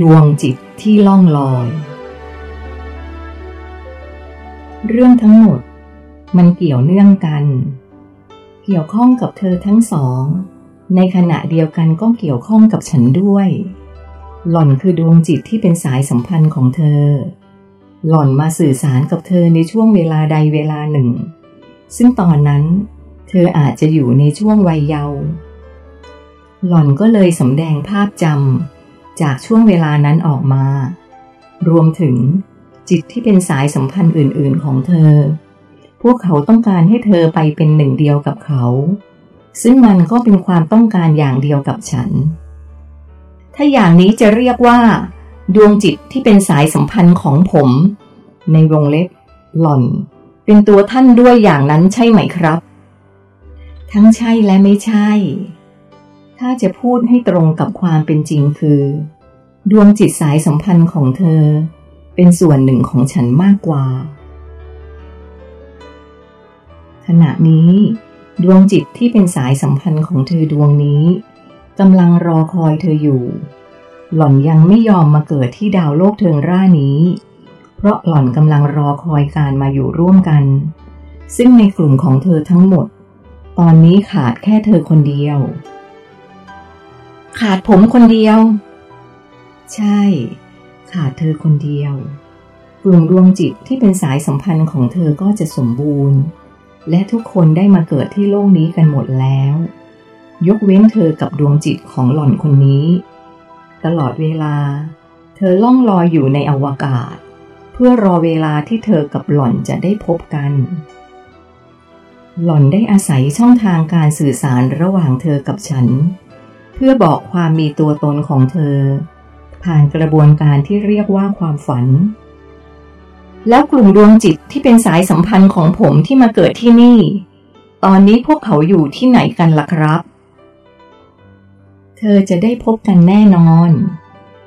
ดวงจิตที่ล่องลอย เรื่องทั้งหมดมันเกี่ยวเนื่องกัน เกี่ยวข้องกับเธอทั้งสอง ในขณะเดียวกันก็เกี่ยวข้องกับฉันด้วย หล่อนคือดวงจิตที่เป็นสายสัมพันธ์ของเธอ หล่อนมาสื่อสารกับเธอในช่วงเวลาใดเวลาหนึ่ง ซึ่งตอนนั้น เธออาจจะอยู่ในช่วงวัยเยาว์หล่อนก็เลยสำแดงภาพจำ จากช่วงเวลานั้นออกมา รวมถึงจิตที่เป็นสายสัมพันธ์อื่น ๆ ของเธอ พวกเขาต้องการให้เธอไปเป็นหนึ่งเดียวกับเขา ซึ่งมันก็เป็นความต้องการอย่างเดียวกับฉัน ถ้าอย่างนี้จะเรียกว่า ดวงจิตที่เป็นสายสัมพันธ์ของผม ในวงเล็บ หล่อน เป็นตัวท่านด้วยอย่างนั้นใช่ไหมครับ ทั้งใช่และไม่ใช่ ถ้าจะพูดให้ตรงกับความเป็นจริงคือ ดวงจิตสายสัมพันธ์ของเธอ เป็นส่วนหนึ่งของฉันมากกว่า ขณะนี้ ดวงจิตที่เป็นสายสัมพันธ์ของเธอดวงนี้กำลังรอคอยเธออยู่ หล่อนยังไม่ยอมมาเกิดที่ดาวโลกเทิงร่านี้ เพราะหล่อนกำลังรอคอยการมาอยู่ร่วมกัน ซึ่งในกลุ่มของเธอทั้งหมด ตอนนี้ขาดแค่เธอคนเดียว ขาดผมคนเดียว ใช่ ขาดเธอคนเดียวกลุ่มดวงจิตที่เป็นสายสัมพันธ์ของเธอก็จะสมบูรณ์ และทุกคนได้มาเกิดที่โลกนี้กันหมดแล้ว ยกเว้นเธอกับดวงจิตของหล่อนคนนี้ ตลอดเวลา เธอล่องลอยอยู่ในอวกาศ เพื่อรอเวลาที่เธอกับหล่อนจะได้พบกัน หล่อนได้อาศัยช่องทางการสื่อสารระหว่างเธอกับฉัน เพื่อบอกความมีตัวตนของเธอ ผ่านกระบวนการที่เรียกว่าความฝัน แล้วกลุ่มดวงจิตที่เป็นสายสัมพันธ์ของผมที่มาเกิดที่นี่ ตอนนี้พวกเขาอยู่ที่ไหนกันล่ะครับ เธอจะได้พบกันแน่นอน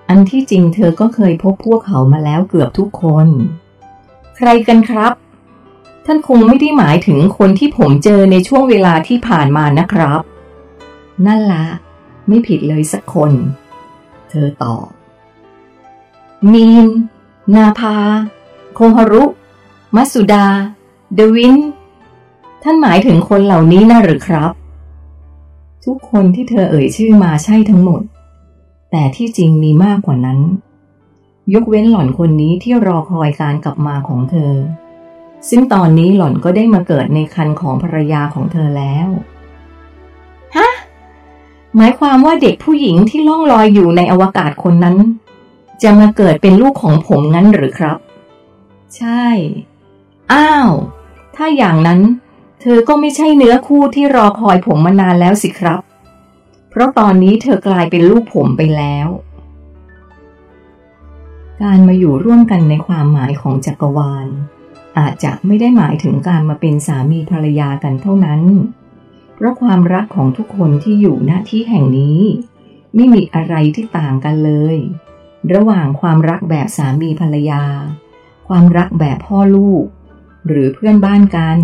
อันที่จริงเธอก็เคยพบพวกเขามาแล้วเกือบทุกคน ใครกันครับ ท่านคงไม่ได้หมายถึงคนที่ผมเจอในช่วงเวลาที่ผ่านมานะครับ นั่นละ ไม่ผิดเลยสักคน เธอตอบ มีน นาภา โคฮารุ มัสุดา เดวิน ท่านหมายถึงคนเหล่านี้นะหรือครับ ทุกคนที่เธอเอ่ยชื่อมาใช่ทั้งหมด แต่ที่จริงมีมากกว่านั้น ยกเว้นหล่อนคนนี้ที่รอคอยการกลับมาของเธอ ซึ่งตอนนี้หล่อนก็ได้มาเกิดในคันของภรรยาของเธอแล้ว หมายความว่าเด็กผู้หญิงที่ล่องลอยอยู่ในอวกาศคนนั้น จะมาเกิดเป็นลูกของผมงั้นหรือครับ ใช่ อ้าว ถ้าอย่างนั้น เธอก็ไม่ใช่เนื้อคู่ที่รอคอยผมมานานแล้วสิครับ เพราะตอนนี้เธอกลายเป็นลูกผมไปแล้ว การมาอยู่ร่วมกันในความหมายของจักรวาล อาจจะไม่ได้หมายถึงการมาเป็นสามีภรรยากันเท่านั้น เพราะความรักของทุกคนที่อยู่ณที่แห่งนี้ ไม่มีอะไรที่ต่างกันเลย ระหว่างความรักแบบสามีภรรยา ความรักแบบพ่อลูก หรือเพื่อนบ้านกัน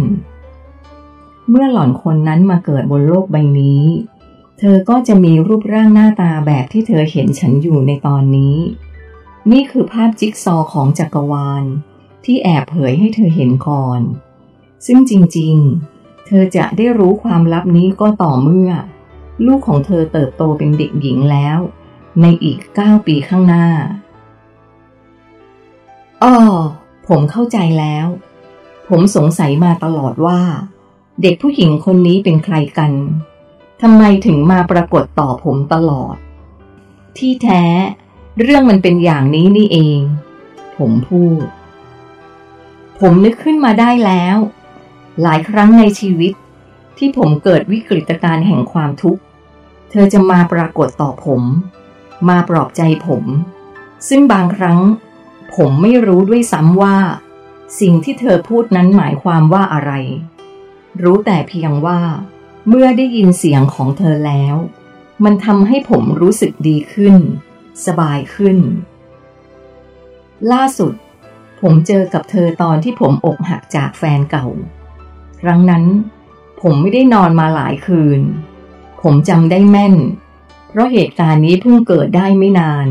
เมื่อหล่อนคนนั้นมาเกิดบนโลกใบนี้ เธอก็จะมีรูปร่างหน้าตาแบบที่เธอเห็นฉันอยู่ในตอนนี้ นี่คือภาพจิ๊กซอของจักรวาล ที่แอบเผยให้เธอเห็นก่อน ซึ่งจริงๆ เธอจะได้รู้ความลับนี้ก็ต่อเมื่อ ลูกของเธอเติบโตเป็นเด็กหญิงแล้ว ในอีกเก้าปีข้างหน้าอ๋อผมเข้าใจแล้ว ผมสงสัยมาตลอดว่า เด็กผู้หญิงคนนี้เป็นใครกันทำไมถึงมาปรากฏต่อผมตลอด ที่แท้ เรื่องมันเป็นอย่างนี้นี่เอง ผมพูด ผมนึกขึ้นมาได้แล้ว หลายครั้งในชีวิต ที่ผมเกิดวิกฤตการณ์แห่งความทุกข์ เธอจะมาปรากฏต่อผม มาปลอบใจผม ซึ่งบางครั้ง ผมไม่รู้ด้วยซ้ำว่า สิ่งที่เธอพูดนั้นหมายความว่าอะไร รู้แต่เพียงว่า เมื่อได้ยินเสียงของเธอแล้ว มันทำให้ผมรู้สึกดีขึ้น สบายขึ้น ล่าสุดผมเจอกับเธอตอนที่ผมอกหักจากแฟนเก่า ครั้งนั้น ผมไม่ได้นอนมาหลายคืน ผมจำได้แม่น เพราะเหตุการณ์นี้เพิ่งเกิดได้ไม่นาน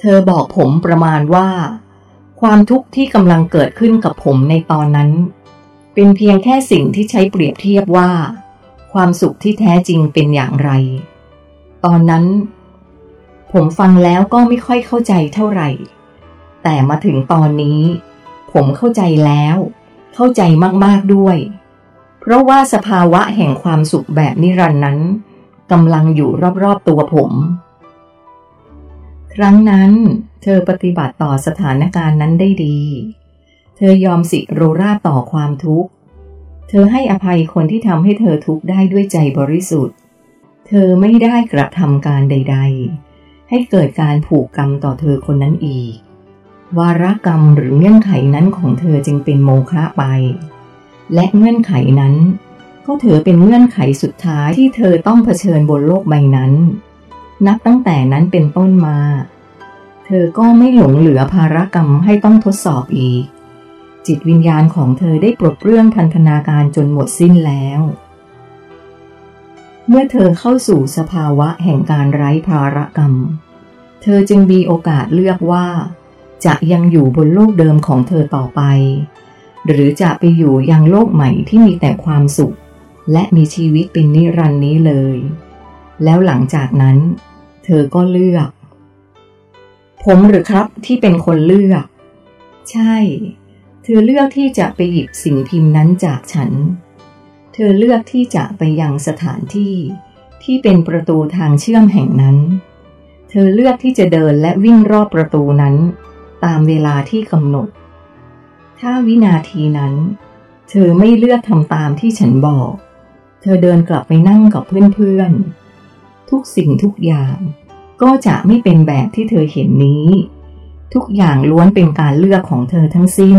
เธอบอกผมประมาณว่า ความทุกข์ที่กำลังเกิดขึ้นกับผมในตอนนั้น เป็นเพียงแค่สิ่งที่ใช้เปรียบเทียบว่า ความสุขที่แท้จริงเป็นอย่างไร ตอนนั้น ผมฟังแล้วก็ไม่ค่อยเข้าใจเท่าไหร่ แต่มาถึงตอนนี้ ผมเข้าใจแล้ว เข้าใจมากๆด้วย เพราะว่าสภาวะแห่งความสุขแบบนิรันดร์นั้นกำลังอยู่รอบๆตัวผม ครั้งนั้นเธอปฏิบัติต่อสถานการณ์นั้นได้ดี เธอยอมสิโรราต่อความทุกข์ เธอให้อภัยคนที่ทำให้เธอทุกข์ได้ด้วยใจบริสุทธิ์ เธอไม่ได้กระทำการใด ๆ ให้เกิดการผูกกรรมต่อเธอคนนั้นอีก วารกรรมหรือเงื่อนไขนั้นของเธอจึงเป็นโมฆะไป และเงื่อนไขนั้น ก็ถือเป็นเงื่อนไขสุดท้ายที่เธอต้องเผชิญบนโลกใบนั้น นับตั้งแต่นั้นเป็นต้นมา เธอก็ไม่หลงเหลือภารกรรมให้ต้องทดสอบอีก จิตวิญญาณของเธอได้ปลดเปลื้องพันธนาการจนหมดสิ้นแล้ว เมื่อเธอเข้าสู่สภาวะแห่งการไร้ภารกรรม เธอจึงมีโอกาสเลือกว่า จะยังอยู่บนโลกเดิมของเธอต่อไป หรือจะไปอยู่ยังโลกใหม่ที่มีแต่ความสุข และมีชีวิตเป็นนิรันดร์นี้เลย แล้วหลังจากนั้น เธอก็เลือก ผมหรือครับที่เป็นคนเลือก ใช่ เธอเลือกที่จะไปหยิบสิ่งพิมพ์นั้นจากฉัน เธอเลือกที่จะไปยังสถานที่ ที่เป็นประตูทางเชื่อมแห่งนั้น เธอเลือกที่จะเดินและวิ่งรอบประตูนั้น ตามเวลาที่กำหนด ถ้าวินาทีนั้น เธอไม่เลือกทำตามที่ฉันบอก เธอเดินกลับไปนั่งกับเพื่อนๆ ทุกสิ่งทุกอย่างก็จะไม่เป็นแบบที่เธอเห็นนี้ ทุกอย่างล้วนเป็นการเลือกของเธอทั้งสิ้น